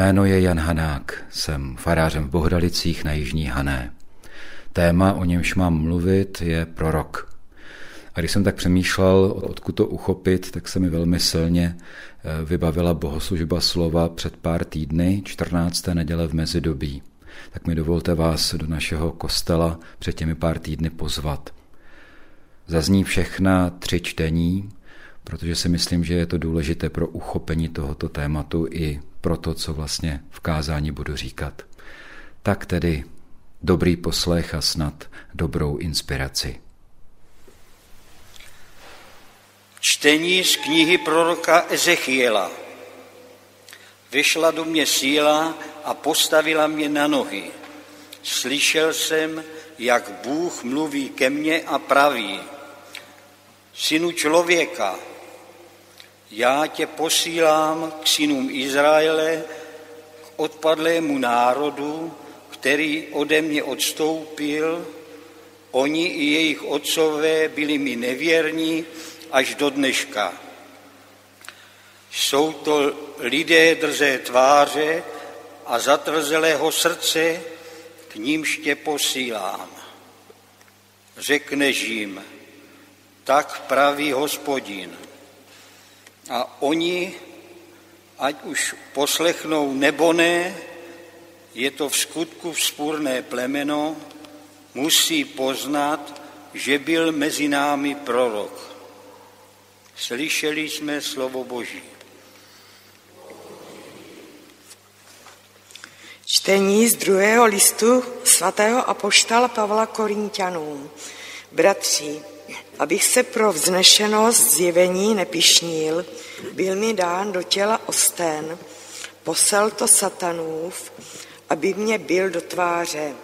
jméno je Jan Hanák, jsem farářem v Bohdalicích na Jižní Hané. Téma, o němž mám mluvit, je prorok. A když jsem tak přemýšlel, odkud to uchopit, tak se mi velmi silně eh, vybavila bohoslužba slova před pár týdny, 14. neděle v mezidobí. Tak mi dovolte vás do našeho kostela před těmi pár týdny pozvat. Zazní všechna tři čtení, protože si myslím, že je to důležité pro uchopení tohoto tématu i pro to, co vlastně v kázání budu říkat. Tak tedy dobrý poslech a snad dobrou inspiraci. Čtení z knihy proroka Ezechiela. Vyšla do mě síla a postavila mě na nohy. Slyšel jsem, jak Bůh mluví ke mně a praví, synu člověka, já tě posílám k synům Izraele, k odpadlému národu, který ode mě odstoupil, oni i jejich otcové byli mi nevěrní až do dneška. Jsou to lidé drzé tváře a zatrzelého srdce, k nímž tě posílám. Řekneš jim, tak praví hospodin. A oni, ať už poslechnou nebo ne, je to v skutku vzpůrné plemeno, musí poznat, že byl mezi námi prorok. Slyšeli jsme slovo Boží. Čtení z druhého listu svatého apoštala Pavla Korintianům. Bratři, abych se pro vznešenost zjevení nepišnil, byl mi dán do těla osten, posel to satanův, aby mě byl do tváře.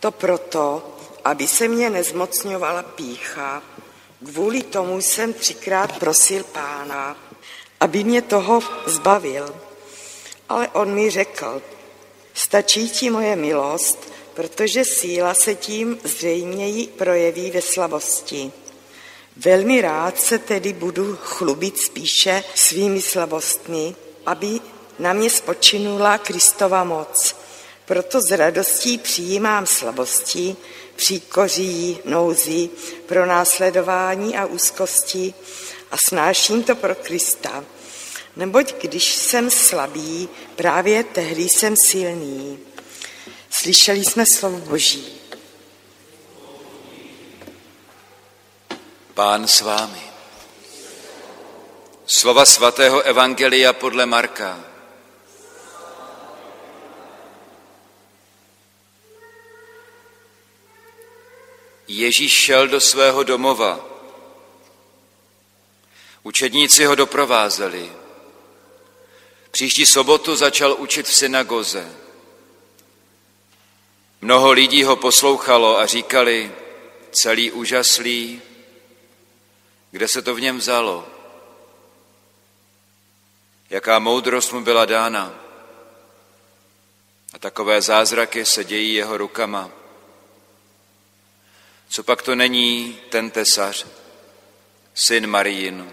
To proto, aby se mě nezmocňovala pícha, kvůli tomu jsem třikrát prosil pána, aby mě toho zbavil. Ale on mi řekl, stačí ti moje milost, protože síla se tím zřejměji projeví ve slabosti. Velmi rád se tedy budu chlubit spíše svými slabostmi, aby na mě spočinula Kristova moc. Proto s radostí přijímám slabosti, příkoří, nouzi, pro následování a úzkosti a snáším to pro Krista. Neboť když jsem slabý, právě tehdy jsem silný. Slyšeli jsme slovo Boží. Pán s vámi. Slova svatého Evangelia podle Marka. Ježíš šel do svého domova. Učedníci ho doprovázeli. Příští sobotu začal učit v synagoze. Mnoho lidí ho poslouchalo a říkali, celý úžaslý, kde se to v něm vzalo? Jaká moudrost mu byla dána? A takové zázraky se dějí jeho rukama. Co pak to není ten tesař, syn Marijin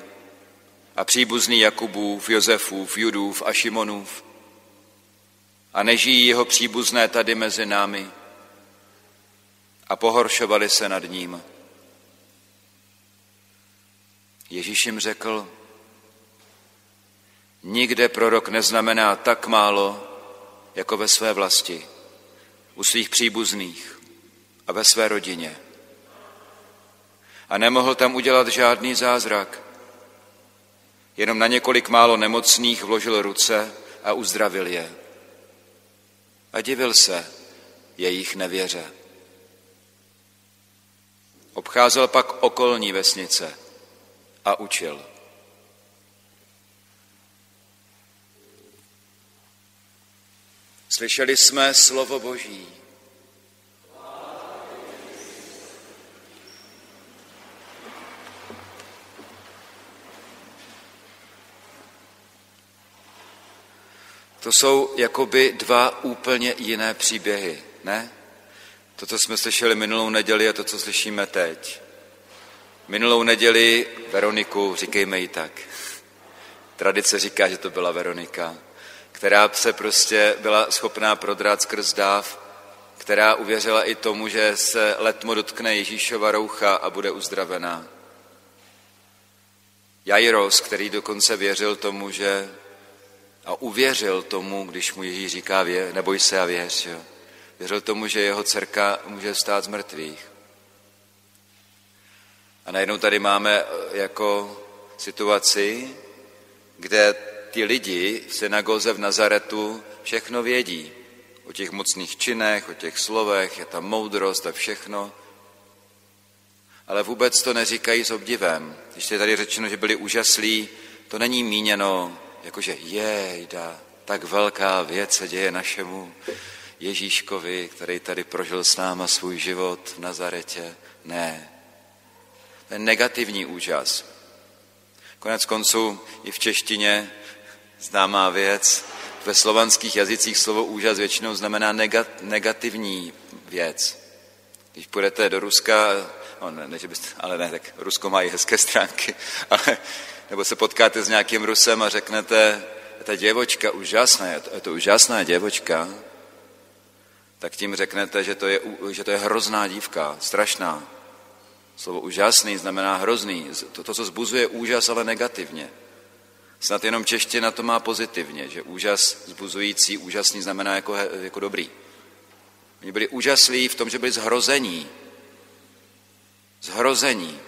a příbuzný Jakubův, Josefův, Judův a Šimonův? A nežijí jeho příbuzné tady mezi námi a pohoršovali se nad ním. Ježíš jim řekl, nikde prorok neznamená tak málo, jako ve své vlasti, u svých příbuzných a ve své rodině. A nemohl tam udělat žádný zázrak. Jenom na několik málo nemocných vložil ruce a uzdravil je. A divil se jejich nevěře. Obcházel pak okolní vesnice a učil. Slyšeli jsme slovo Boží. To jsou jakoby dva úplně jiné příběhy, ne? To, co jsme slyšeli minulou neděli a to, co slyšíme teď. Minulou neděli Veroniku, říkejme ji tak. Tradice říká, že to byla Veronika, která se prostě byla schopná prodrat skrz dáv, která uvěřila i tomu, že se letmo dotkne Ježíšova roucha a bude uzdravená. Jairos, který dokonce věřil tomu, že a uvěřil tomu, když mu Ježíš říká, neboj se a věř, jo. Věřil tomu, že jeho dcerka může stát z mrtvých. A najednou tady máme eh, jako situaci, kde ti lidi v synagoze v Nazaretu všechno vědí. O těch mocných činech, o těch slovech, je tam moudrost a všechno. Ale vůbec to neříkají s obdivem. Když je tady řečeno, že byli úžaslí, to není míněno, jakože jejda, tak velká věc se děje našemu Ježíškovi, který tady prožil s náma svůj život v Nazaretě. Ne. Je negativní úžas. Konec konců i v češtině známá věc, ve slovanských jazycích slovo úžas většinou znamená negativní věc. Když půjdete do Ruska, no ne, ne, že byste, ale ne, tak Rusko má i hezké stránky, ale, nebo se potkáte s nějakým Rusem a řeknete, ta děvočka úžasná, je to, je to úžasná děvočka, tak tím řeknete, že to, je, že to je hrozná dívka, strašná. Slovo úžasný znamená hrozný. To, to, co zbuzuje úžas, ale negativně. Snad jenom čeština to má pozitivně, že úžas zbuzující, úžasný znamená jako, jako dobrý. Oni byli úžaslí v tom, že byli zhrození. Zhrození.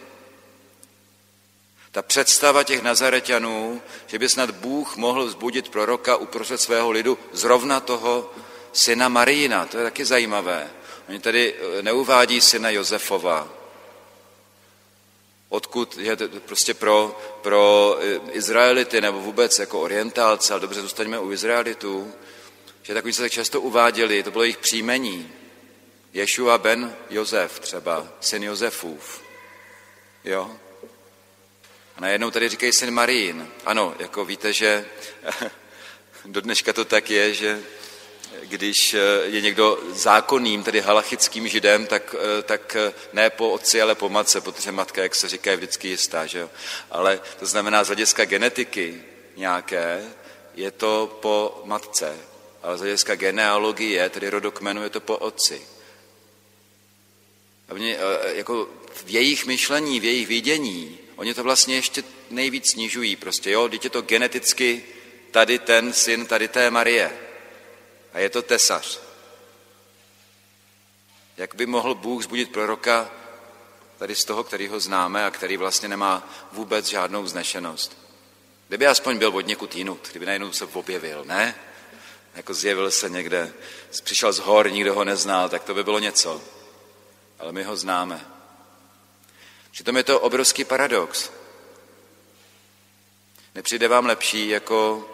Ta představa těch Nazareťanů, že by snad Bůh mohl vzbudit proroka uprostřed svého lidu, zrovna toho syna Marína, to je taky zajímavé. Oni tady eh, neuvádí syna Josefova, odkud je to prostě pro, pro eh, Izraelity nebo vůbec jako orientálce, ale dobře, zůstaňme u Izraelitů, že takový se tak často uváděli, to bylo jejich příjmení. Ješua ben Josef třeba, syn Josefův. Jo? A najednou tady říkají syn Marín. Ano, jako víte, že do dneška to tak je, že když eh, je někdo zákonným, tedy halachickým židem, tak, eh, tak eh, ne po otci, ale po matce, protože matka, jak se říká, je vždycky jistá. Že jo? Ale to znamená z hlediska genetiky nějaké, je to po matce, ale z hlediska genealogie, tedy rodokmenu, je to po otci. A mě, jako v jejich myšlení, v jejich vidění, oni to vlastně ještě nejvíc snižují. Prostě, jo, je to geneticky tady ten syn, tady té Marie. A je to tesař. Jak by mohl Bůh zbudit proroka tady z toho, který ho známe a který vlastně nemá vůbec žádnou znešenost? Kdyby aspoň byl od někud jinut, kdyby najednou se objevil, ne? Jako zjevil se někde, přišel z hor, nikdo ho neznal, tak to by bylo něco. Ale my ho známe. Přitom je to obrovský paradox. Nepřijde vám lepší jako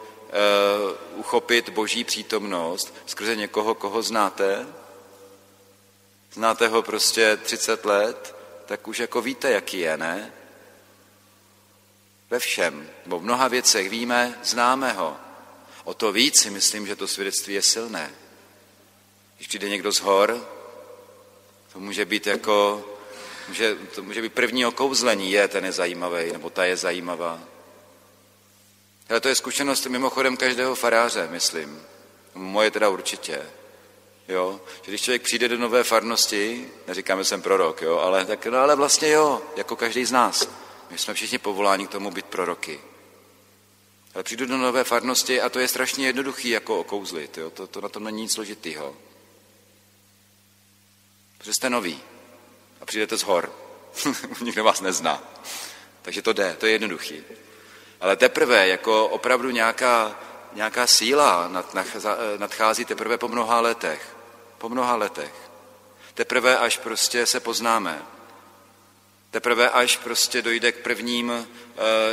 uchopit boží přítomnost skrze někoho, koho znáte, znáte ho prostě 30 let, tak už jako víte, jaký je, ne? Ve všem, nebo v mnoha věcech víme, známe ho. O to víc si myslím, že to svědectví je silné. Když přijde někdo z hor, to může být jako, může, to může být první okouzlení, je, ten je zajímavý, nebo ta je zajímavá. Ale to je zkušenost mimochodem každého faráře, myslím. Moje teda určitě. Jo? Že když člověk přijde do nové farnosti, neříkáme, že jsem prorok, jo? Ale, tak, no, ale vlastně jo, jako každý z nás. My jsme všichni povoláni k tomu být proroky. Ale přijdu do nové farnosti a to je strašně jednoduchý jako okouzlit. Jo? To, to na tom není nic složitýho. Protože jste noví a přijdete z hor. Nikdo vás nezná. Takže to jde, to je jednoduchý. Ale teprve jako opravdu nějaká, nějaká síla nad, nadchází teprve po mnoha letech. Po mnoha letech. Teprve až prostě se poznáme. Teprve až prostě dojde k prvním e,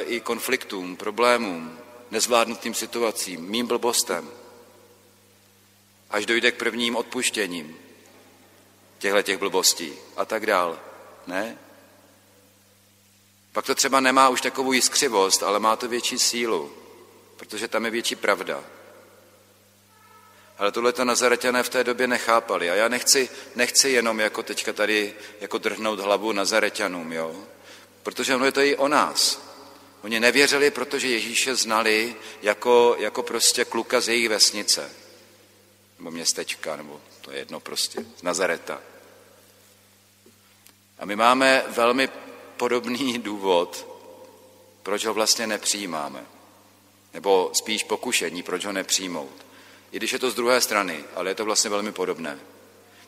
i konfliktům, problémům, nezvládnutým situacím, mým blbostem. Až dojde k prvním odpuštěním těchto těch blbostí a tak dál. Ne? Pak to třeba nemá už takovou jiskřivost, ale má to větší sílu, protože tam je větší pravda. Ale tohle to Nazaretané v té době nechápali. A já nechci, nechci jenom jako teďka tady jako drhnout hlavu Nazaretanům, jo? Protože ono je to i o nás. Oni nevěřili, protože Ježíše znali jako, jako prostě kluka z jejich vesnice. Nebo městečka, nebo to je jedno prostě, z Nazareta. A my máme velmi podobný důvod, proč ho vlastně nepřijímáme. Nebo spíš pokušení, proč ho nepřijmout. I když je to z druhé strany, ale je to vlastně velmi podobné.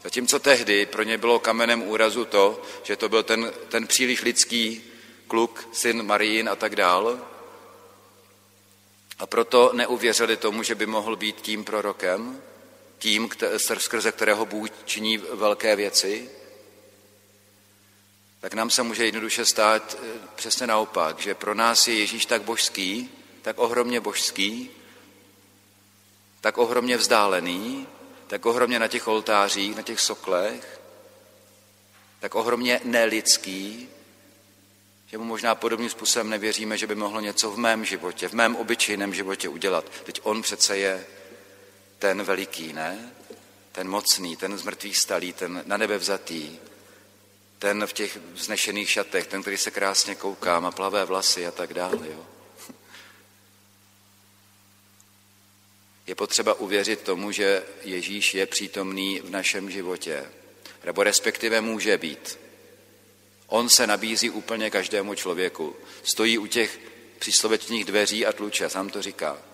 Zatímco tehdy pro ně bylo kamenem úrazu to, že to byl ten, ten příliš lidský kluk, syn Marín a tak dál. A proto neuvěřili tomu, že by mohl být tím prorokem, tím, skrze kterého Bůh činí velké věci, tak nám se může jednoduše stát eh, přesně naopak, že pro nás je Ježíš tak božský, tak ohromně božský, tak ohromně vzdálený, tak ohromně na těch oltářích, na těch soklech, tak ohromně nelidský, že mu možná podobným způsobem nevěříme, že by mohlo něco v mém životě, v mém obyčejném životě udělat. Teď on přece je ten veliký, ne? Ten mocný, ten z mrtvých stalý, ten na nebe vzatý, ten v těch vznešených šatech, ten, který se krásně kouká, má plavé vlasy a tak dále. Jo? Je potřeba uvěřit tomu, že Ježíš je přítomný v našem životě, nebo respektive může být. On se nabízí úplně každému člověku. Stojí u těch příslovečných dveří a tluče, sám to říká.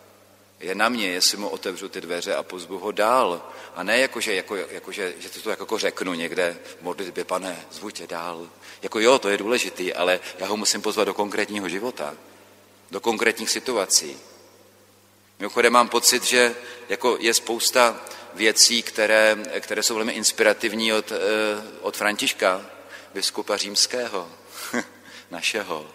Je na mě, jestli mu otevřu ty dveře a pozvu ho dál. A ne jako, že, jako, jako, že, že to jako řeknu někde v modlitbě, pane, zvu tě dál. Jako jo, to je důležitý, ale já ho musím pozvat do konkrétního života, do konkrétních situací. Mimochodem mám pocit, že jako je spousta věcí, které, které jsou velmi inspirativní od, eh, od Františka, biskupa římského, našeho.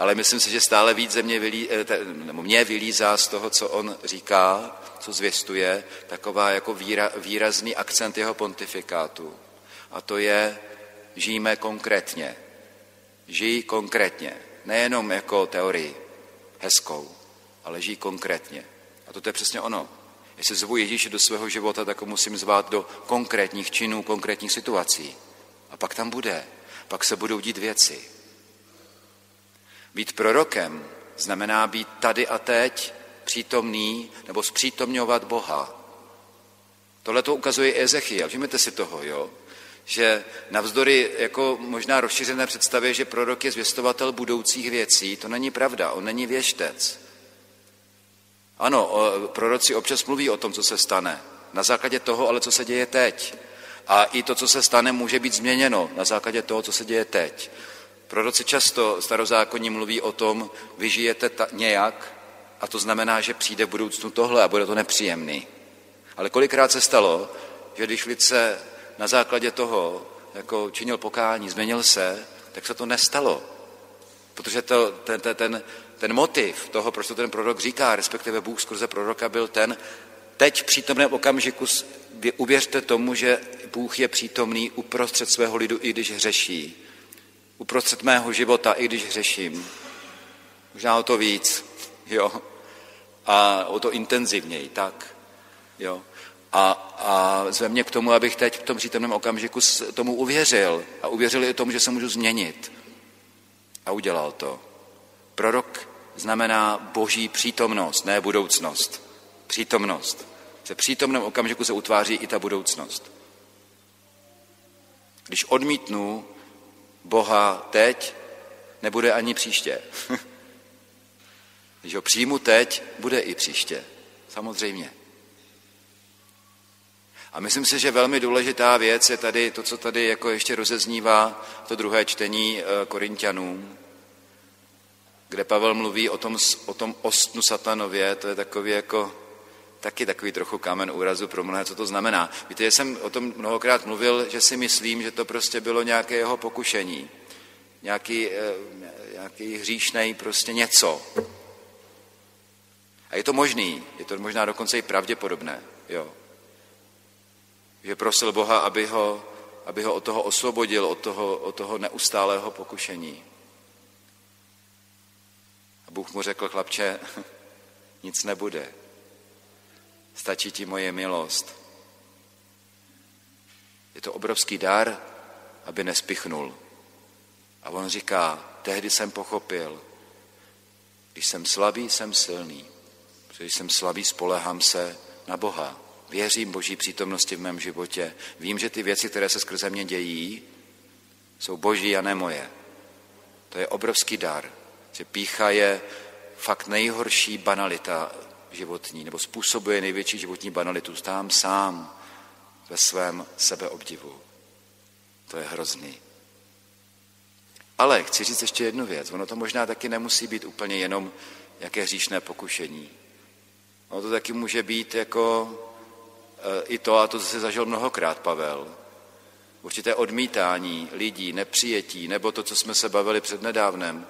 Ale myslím si, že stále víc ze mě, vylí, eh, nebo mě vylízá z toho, co on říká, co zvěstuje, taková jako výra, výrazný akcent jeho pontifikátu. A to je, žijeme konkrétně. Žijí konkrétně. Nejenom jako teorii hezkou, ale žijí konkrétně. A to je přesně ono. Jestli zvu Ježíše do svého života, tak ho musím zvát do konkrétních činů, konkrétních situací. A pak tam bude. Pak se budou dít věci. Být prorokem znamená být tady a teď přítomný nebo zpřítomňovat Boha. Tohle to ukazuje Ezechiel. Všimněte si toho, jo? Že navzdory jako možná rozšířené představě, že prorok je zvěstovatel budoucích věcí, to není pravda, on není věštec. Ano, proroci občas mluví o tom, co se stane. Na základě toho, ale co se děje teď. A i to, co se stane, může být změněno na základě toho, co se děje teď. Proroci často starozákonní mluví o tom, vy žijete ta, nějak a to znamená, že přijde v budoucnu tohle a bude to nepříjemný. Ale kolikrát se stalo, že když lid se na základě toho jako činil pokání, změnil se, tak se to nestalo. Protože to, ten, ten, ten, ten motiv toho, proč to ten prorok říká, respektive Bůh skrze proroka byl ten, teď v přítomném okamžiku uvěřte tomu, že Bůh je přítomný uprostřed svého lidu, i když hřeší. Uprostřed mého života, i když hřeším. Možná o to víc, jo. A o to intenzivněji, tak, jo. A, a zve mě k tomu, abych teď v tom přítomném okamžiku tomu uvěřil. A uvěřil i tomu, že se můžu změnit. A udělal to. Prorok znamená boží přítomnost, ne budoucnost. Přítomnost. Se přítomném okamžiku se utváří i ta budoucnost. Když odmítnu Boha teď, nebude ani příště. Když ho přijmu teď, bude i příště. Samozřejmě. A myslím si, že velmi důležitá věc je tady to, co tady jako ještě rozeznívá to druhé čtení eh, Korintianům, kde Pavel mluví o tom, o tom ostnu satanově, to je takový jako, taky takový trochu kámen úrazu pro mnohé, co to znamená. Víte, já jsem o tom mnohokrát mluvil, že si myslím, že to prostě bylo nějaké jeho pokušení, nějaký, eh, nějaký hříšnej prostě něco. A je to možný, je to možná dokonce i pravděpodobné, jo. Že prosil Boha, aby ho, aby ho od toho osvobodil, od toho, od toho neustálého pokušení. A Bůh mu řekl, chlapče, nic nebude. Stačí ti moje milost. Je to obrovský dar, aby nespichnul. A on říká, tehdy jsem pochopil, Když jsem slabý, jsem silný. Když jsem slabý, spolehám se na Boha. Věřím Boží přítomnosti v mém životě. Vím, že ty věci, které se skrze mě dějí, jsou Boží a ne moje. To je obrovský dar. Že pícha je fakt nejhorší banalita životní, nebo způsobuje největší životní banalitu. Stám sám ve svém sebeobdivu. To je hrozný. Ale chci říct ještě jednu věc. Ono to možná taky nemusí být úplně jenom jaké hříšné pokušení. Ono to taky může být jako e, i to, a to zase zažil mnohokrát Pavel, určité odmítání lidí, nepřijetí, nebo to, co jsme se bavili před nedávnem,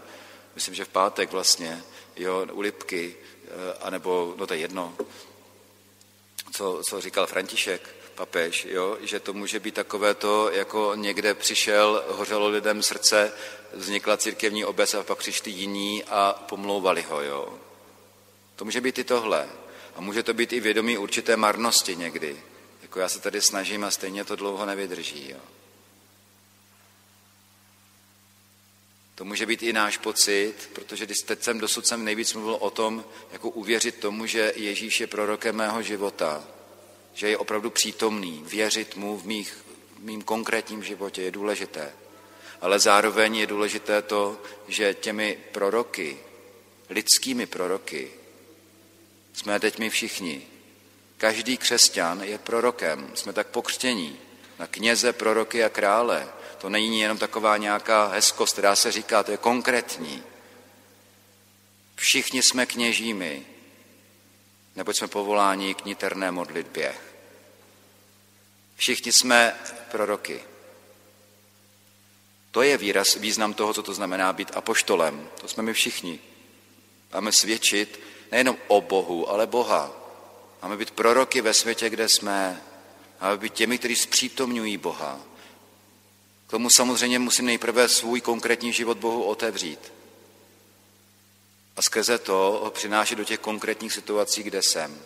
myslím, že v pátek vlastně, jo, u Lipky, e, anebo, no to je jedno, co, co říkal František, papež, jo, že to může být takové to, jako někde přišel, hořelo lidem srdce, vznikla církevní obec a pak přišli jiní a pomlouvali ho. Jo. To může být i tohle. A může to být i vědomí určité marnosti někdy. Jako já se tady snažím a stejně to dlouho nevydrží. Jo. To může být i náš pocit, protože když teď jsem dosud jsem nejvíc mluvil o tom, jako uvěřit tomu, že Ježíš je prorokem mého života, že je opravdu přítomný, věřit mu v, mých, v mým konkrétním životě je důležité. Ale zároveň je důležité to, že těmi proroky, lidskými proroky, jsme teď my všichni. Každý křesťan je prorokem, jsme tak pokřtění na kněze, proroky a krále. To není jenom taková nějaká hezkost, která se říká, to je konkrétní. Všichni jsme kněžími, neboť jsme povoláni k niterné modlitbě. Všichni jsme proroky. To je výraz, význam toho, co to znamená být apoštolem. To jsme my všichni. Máme svědčit nejenom o Bohu, ale Boha. Máme být proroky ve světě, kde jsme. Máme být těmi, kteří zpřítomňují Boha. K tomu samozřejmě musím nejprve svůj konkrétní život Bohu otevřít. A skrze to ho přinášet do těch konkrétních situací, kde jsem.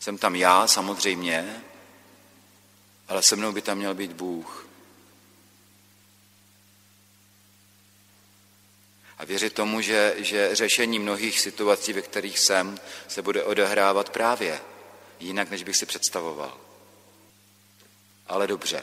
Jsem tam já, samozřejmě, ale se mnou by tam měl být Bůh. A věřit tomu, že, že řešení mnohých situací, ve kterých jsem, se bude odehrávat právě jinak, než bych si představoval. Ale dobře.